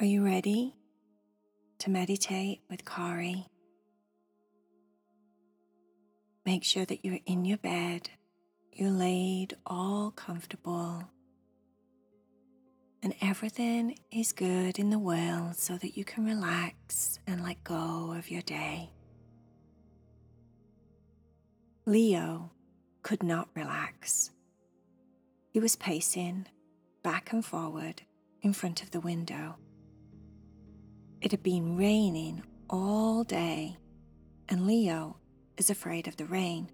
Are you ready to meditate with Kari? Make sure that you're in your bed, you're laid all comfortable, and everything is good in the world so that you can relax and let go of your day. Leo could not relax. He was pacing back and forward in front of the window. It had been raining all day, and Leo is afraid of the rain.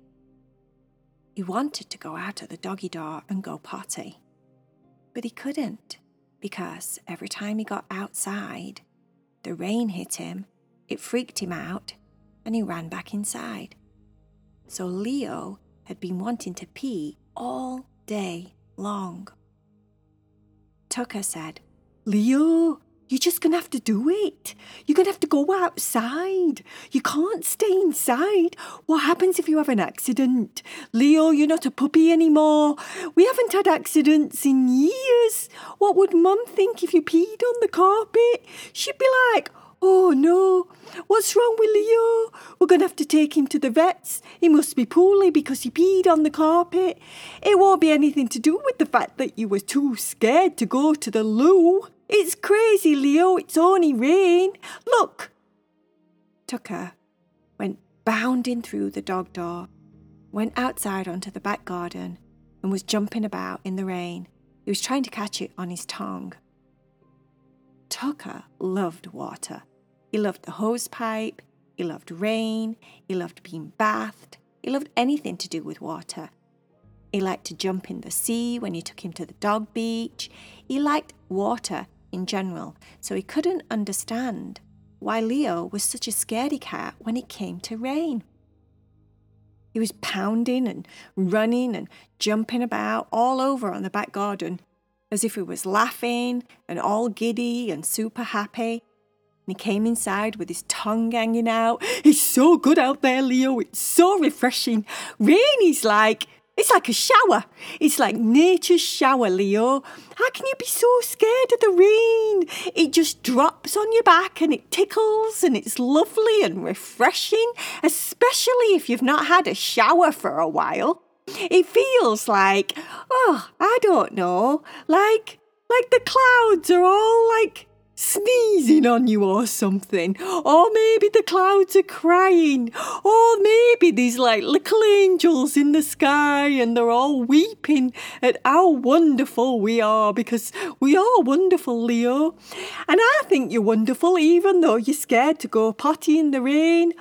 He wanted to go out of the doggy door and go potty, but he couldn't because every time he got outside, the rain hit him, it freaked him out, and he ran back inside. So Leo had been wanting to pee all day long. Tucker said, Leo, you're just going to have to do it. You're going to have to go outside. You can't stay inside. What happens if you have an accident? Leo, you're not a puppy anymore. We haven't had accidents in years. What would Mum think if you peed on the carpet? She'd be like, Oh no, what's wrong with Leo? We're going to have to take him to the vets. He must be poorly because he peed on the carpet. It won't be anything to do with the fact that you were too scared to go to the loo. It's crazy, Leo. It's only rain. Look. Tucker went bounding through the dog door, went outside onto the back garden, and was jumping about in the rain. He was trying to catch it on his tongue. Tucker loved water. He loved the hose pipe, he loved rain, he loved being bathed, he loved anything to do with water. He liked to jump in the sea when you took him to the dog beach. He liked water in general, so he couldn't understand why Leo was such a scaredy cat when it came to rain. He was pounding and running and jumping about all over on the back garden as if he was laughing and all giddy and super happy. And he came inside with his tongue hanging out. It's so good out there, Leo. It's so refreshing. Rain is like it's like a shower. It's like nature's shower, Leo. How can you be so scared of the rain? It just drops on your back and it tickles and it's lovely and refreshing, especially if you've not had a shower for a while. It feels like, oh, I don't know, like like the clouds are all like sneezing on you or something. Or maybe the clouds are crying. Or maybe there's like little angels in the sky and they're all weeping at how wonderful we are because we are wonderful, Leo. And I think you're wonderful even though you're scared to go potty in the rain.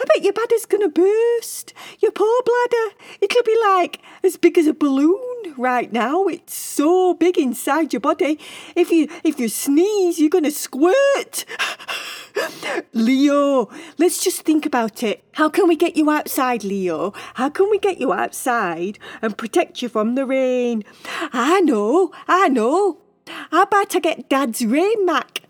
I bet your bladder's gonna burst. Your poor bladder. It'll be like as big as a balloon right now. It's so big inside your body. If you if you sneeze, you're gonna squirt. Leo, let's just think about it. How can we get you outside, Leo? How can we get you outside and protect you from the rain? I know, I know. How about I get Dad's rain mac?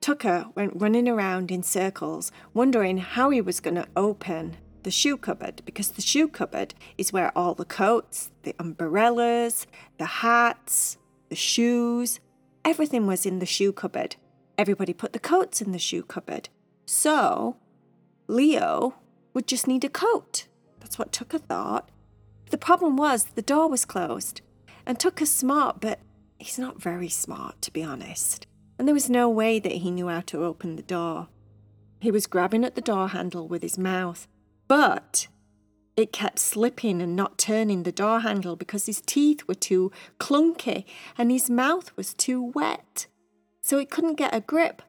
Tucker went running around in circles, wondering how he was going to open the shoe cupboard because the shoe cupboard is where all the coats, the umbrellas, the hats, the shoes, everything was in the shoe cupboard. Everybody put the coats in the shoe cupboard. So, Leo would just need a coat. That's what Tucker thought. The problem was the door was closed. And Tucker's smart, but he's not very smart, to be honest. And there was no way that he knew how to open the door. He was grabbing at the door handle with his mouth, but it kept slipping and not turning the door handle because his teeth were too clunky and his mouth was too wet. So it couldn't get a grip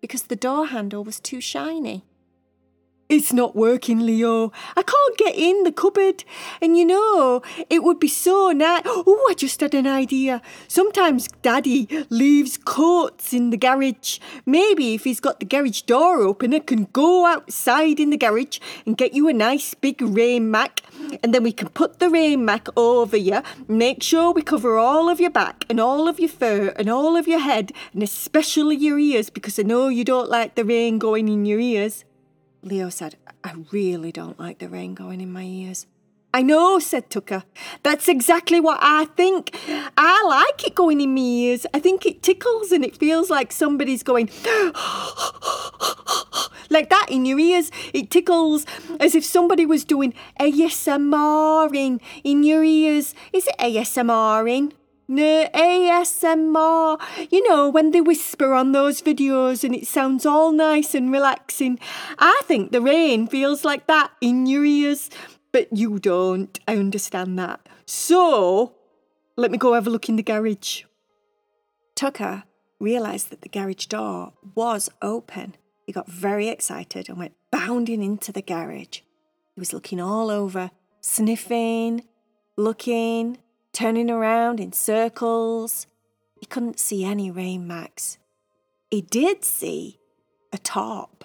because the door handle was too shiny. It's not working, Leo. I can't get in the cupboard. And you know, it would be so nice. Oh, I just had an idea. Sometimes Daddy leaves coats in the garage. Maybe if he's got the garage door open, I can go outside in the garage and get you a nice big rain mac. And then we can put the rain mac over you. Make sure we cover all of your back and all of your fur and all of your head and especially your ears because I know you don't like the rain going in your ears. Leo said, I really don't like the rain going in my ears. I know, said Tucker. That's exactly what I think. I like it going in my ears. I think it tickles and it feels like somebody's going like that in your ears. It tickles as if somebody was doing ASMR in your ears. Is it ASMR in? No, ASMR. You know, when they whisper on those videos and it sounds all nice and relaxing. I think the rain feels like that in your ears. But you don't. I understand that. So, let me go have a look in the garage. Tucker realised that the garage door was open. He got very excited and went bounding into the garage. He was looking all over, sniffing, looking, turning around in circles. He couldn't see any rain marks. He did see a top.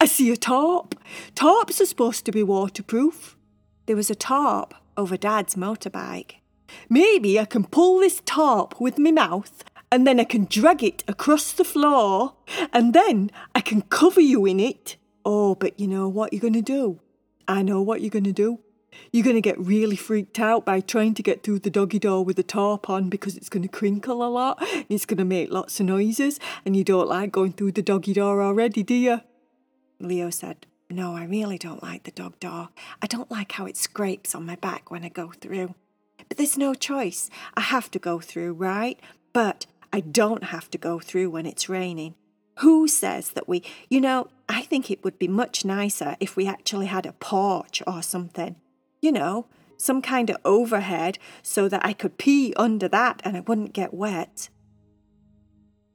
I see a tarp. Tarps are supposed to be waterproof. There was a tarp over Dad's motorbike. Maybe I can pull this tarp with my mouth and then I can drag it across the floor and then I can cover you in it. Oh, but you know what you're going to do? I know what you're going to do. You're going to get really freaked out by trying to get through the doggy door with the tarp on because it's going to crinkle a lot and it's going to make lots of noises and you don't like going through the doggy door already, do you? Leo said, No, I really don't like the dog door. I don't like how it scrapes on my back when I go through. But there's no choice. I have to go through, right? But I don't have to go through when it's raining. Who says that we, you know, I think it would be much nicer if we actually had a porch or something. You know, some kind of overhead so that I could pee under that and I wouldn't get wet.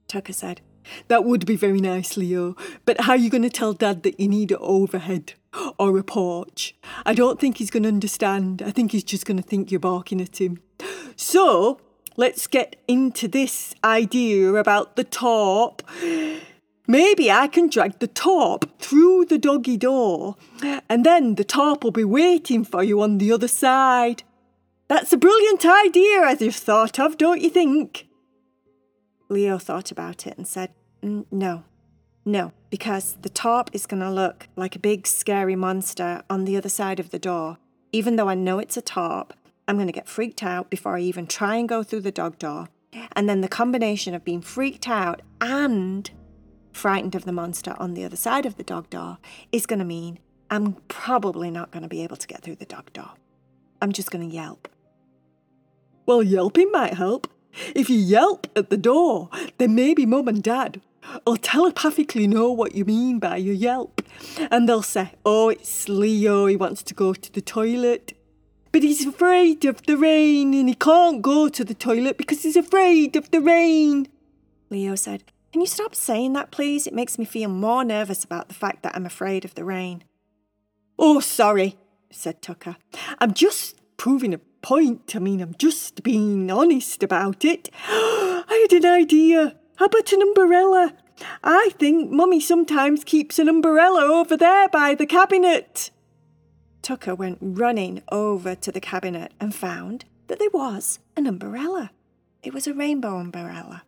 Tucker said, that would be very nice, Leo. But how are you going to tell Dad that you need an overhead or a porch? I don't think he's going to understand. I think he's just going to think you're barking at him. So, let's get into this idea about the top. Maybe I can drag the top through the doggy door, and then the top will be waiting for you on the other side. That's a brilliant idea, as you've thought of, don't you think? Leo thought about it and said, mm, No, no, because the top is going to look like a big scary monster on the other side of the door. Even though I know it's a top, I'm going to get freaked out before I even try and go through the dog door. And then the combination of being freaked out and frightened of the monster on the other side of the dog door is going to mean I'm probably not going to be able to get through the dog door. I'm just going to yelp. Well, yelping might help. If you yelp at the door, then maybe mum and dad will telepathically know what you mean by your yelp. And they'll say, Oh, it's Leo, he wants to go to the toilet. But he's afraid of the rain and he can't go to the toilet because he's afraid of the rain. Leo said, Can you stop saying that, please? It makes me feel more nervous about the fact that I'm afraid of the rain. Oh, sorry, said Tucker. I'm just proving a point. I mean, I'm just being honest about it. I had an idea. How about an umbrella? I think Mummy sometimes keeps an umbrella over there by the cabinet. Tucker went running over to the cabinet and found that there was an umbrella. It was a rainbow umbrella.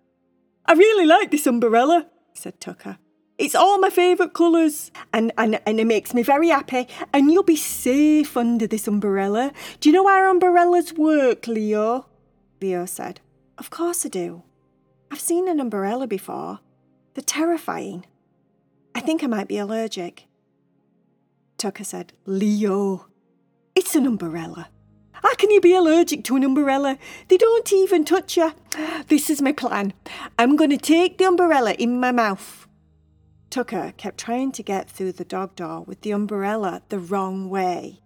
I really like this umbrella, said Tucker. It's all my favourite colours and, and, and it makes me very happy. And you'll be safe under this umbrella. Do you know how umbrellas work, Leo? Leo said. Of course I do. I've seen an umbrella before. They're terrifying. I think I might be allergic. Tucker said, Leo, it's an umbrella. How can you be allergic to an umbrella? They don't even touch you. This is my plan. I'm going to take the umbrella in my mouth. Tucker kept trying to get through the dog door with the umbrella the wrong way.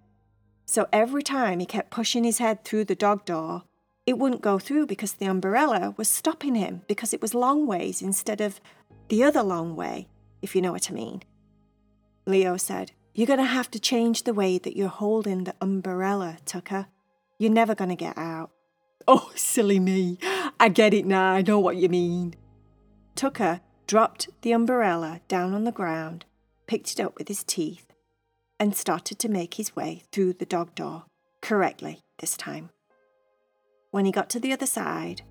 So every time he kept pushing his head through the dog door, it wouldn't go through because the umbrella was stopping him because it was long ways instead of the other long way, if you know what I mean. Leo said, You're going to have to change the way that you're holding the umbrella, Tucker. You're never going to get out. Oh, silly me. I get it now. I know what you mean. Tucker dropped the umbrella down on the ground, picked it up with his teeth, and started to make his way through the dog door, correctly this time. When he got to the other side,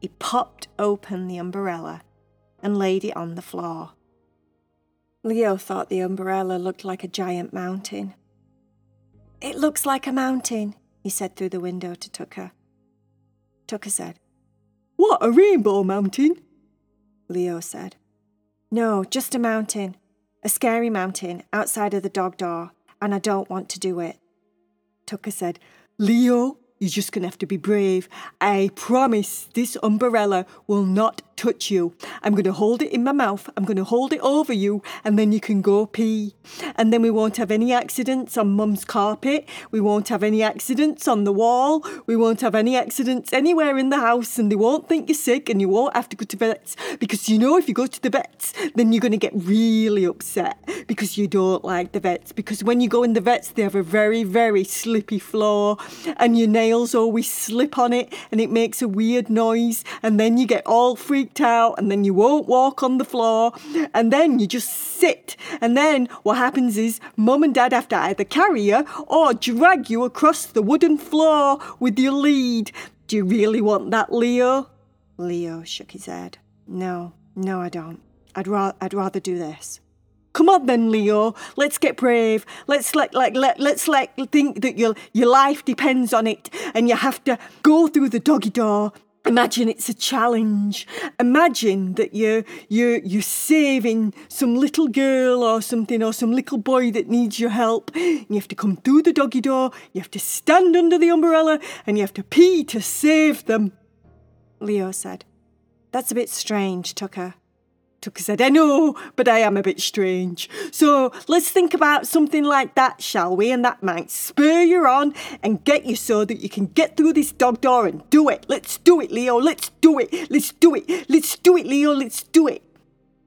he popped open the umbrella and laid it on the floor. Leo thought the umbrella looked like a giant mountain. It looks like a mountain, he said through the window to Tucker. Tucker said, What, a rainbow mountain? Leo said, No, just a mountain. A scary mountain outside of the dog door, and I don't want to do it. Tucker said, Leo, you're just going to have to be brave. I promise this umbrella will not touch you. I'm going to hold it in my mouth. I'm going to hold it over you, and then you can go pee. And then we won't have any accidents on mum's carpet. We won't have any accidents on the wall. We won't have any accidents anywhere in the house, and they won't think you're sick, and you won't have to go to vets. Because you know, if you go to the vets, then you're going to get really upset because you don't like the vets. Because when you go in the vets, they have a very, very slippy floor, and your nails always slip on it and it makes a weird noise, and then you get all freaked out, and then you won't walk on the floor, and then you just sit. And then what happens is mum and dad have to either carry you or drag you across the wooden floor with your lead. Do you really want that, Leo? Leo shook his head. No, no, I don't. I'd, ra- I'd rather do this. Come on then, Leo. Let's get brave. Let's like like let let's like think that your your life depends on it and you have to go through the doggy door. Imagine it's a challenge. Imagine that you're you're you're saving some little girl or something or some little boy that needs your help. And you have to come through the doggy door, you have to stand under the umbrella, and you have to pee to save them. Leo said. That's a bit strange, Tucker. Tucker said, I know, but I am a bit strange. So let's think about something like that, shall we? And that might spur you on and get you so that you can get through this dog door and do it. Let's do it, Leo. Let's do it. Let's do it. Let's do it, Leo. Let's do it.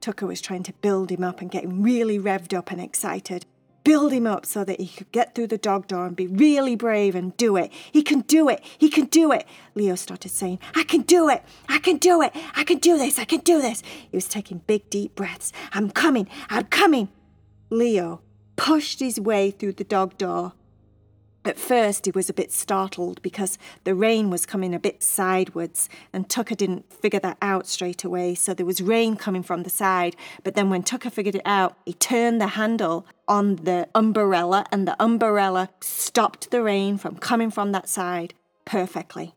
Tucker was trying to build him up and get him really revved up and excited build him up so that he could get through the dog door and be really brave and do it. He can do it. He can do it. Leo started saying, I can do it. I can do it. I can do this. I can do this. He was taking big, deep breaths. I'm coming. I'm coming. Leo pushed his way through the dog door at first, he was a bit startled because the rain was coming a bit sideways, and Tucker didn't figure that out straight away. So there was rain coming from the side. But then, when Tucker figured it out, he turned the handle on the umbrella, and the umbrella stopped the rain from coming from that side perfectly.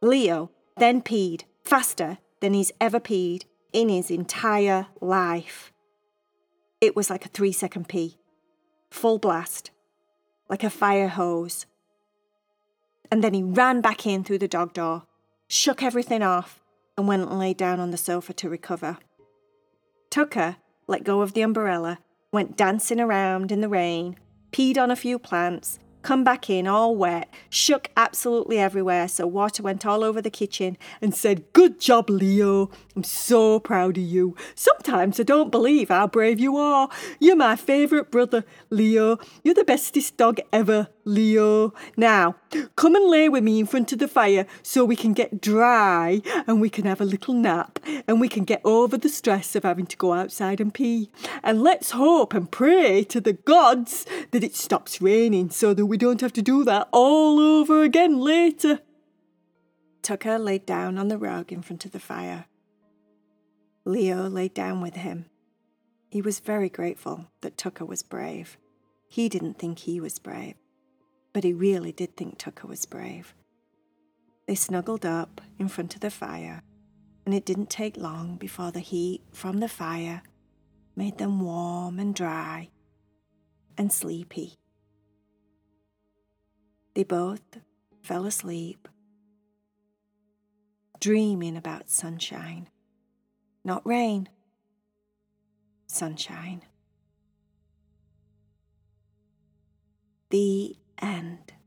Leo then peed faster than he's ever peed in his entire life. It was like a three second pee, full blast like a fire hose. And then he ran back in through the dog door, shook everything off, and went and lay down on the sofa to recover. Tucker let go of the umbrella, went dancing around in the rain, peed on a few plants, come back in all wet, shook absolutely everywhere, so water went all over the kitchen, and said, Good job, Leo. I'm so proud of you. Sometimes I don't believe how brave you are. You're my favourite brother, Leo. You're the bestest dog ever, Leo. Now, come and lay with me in front of the fire so we can get dry and we can have a little nap and we can get over the stress of having to go outside and pee. And let's hope and pray to the gods that it stops raining so that we don't have to do that all over again later. Tucker laid down on the rug in front of the fire. Leo laid down with him. He was very grateful that Tucker was brave. He didn't think he was brave, but he really did think Tucker was brave. They snuggled up in front of the fire, and it didn't take long before the heat from the fire made them warm and dry and sleepy. They both fell asleep, dreaming about sunshine, not rain, sunshine. The end.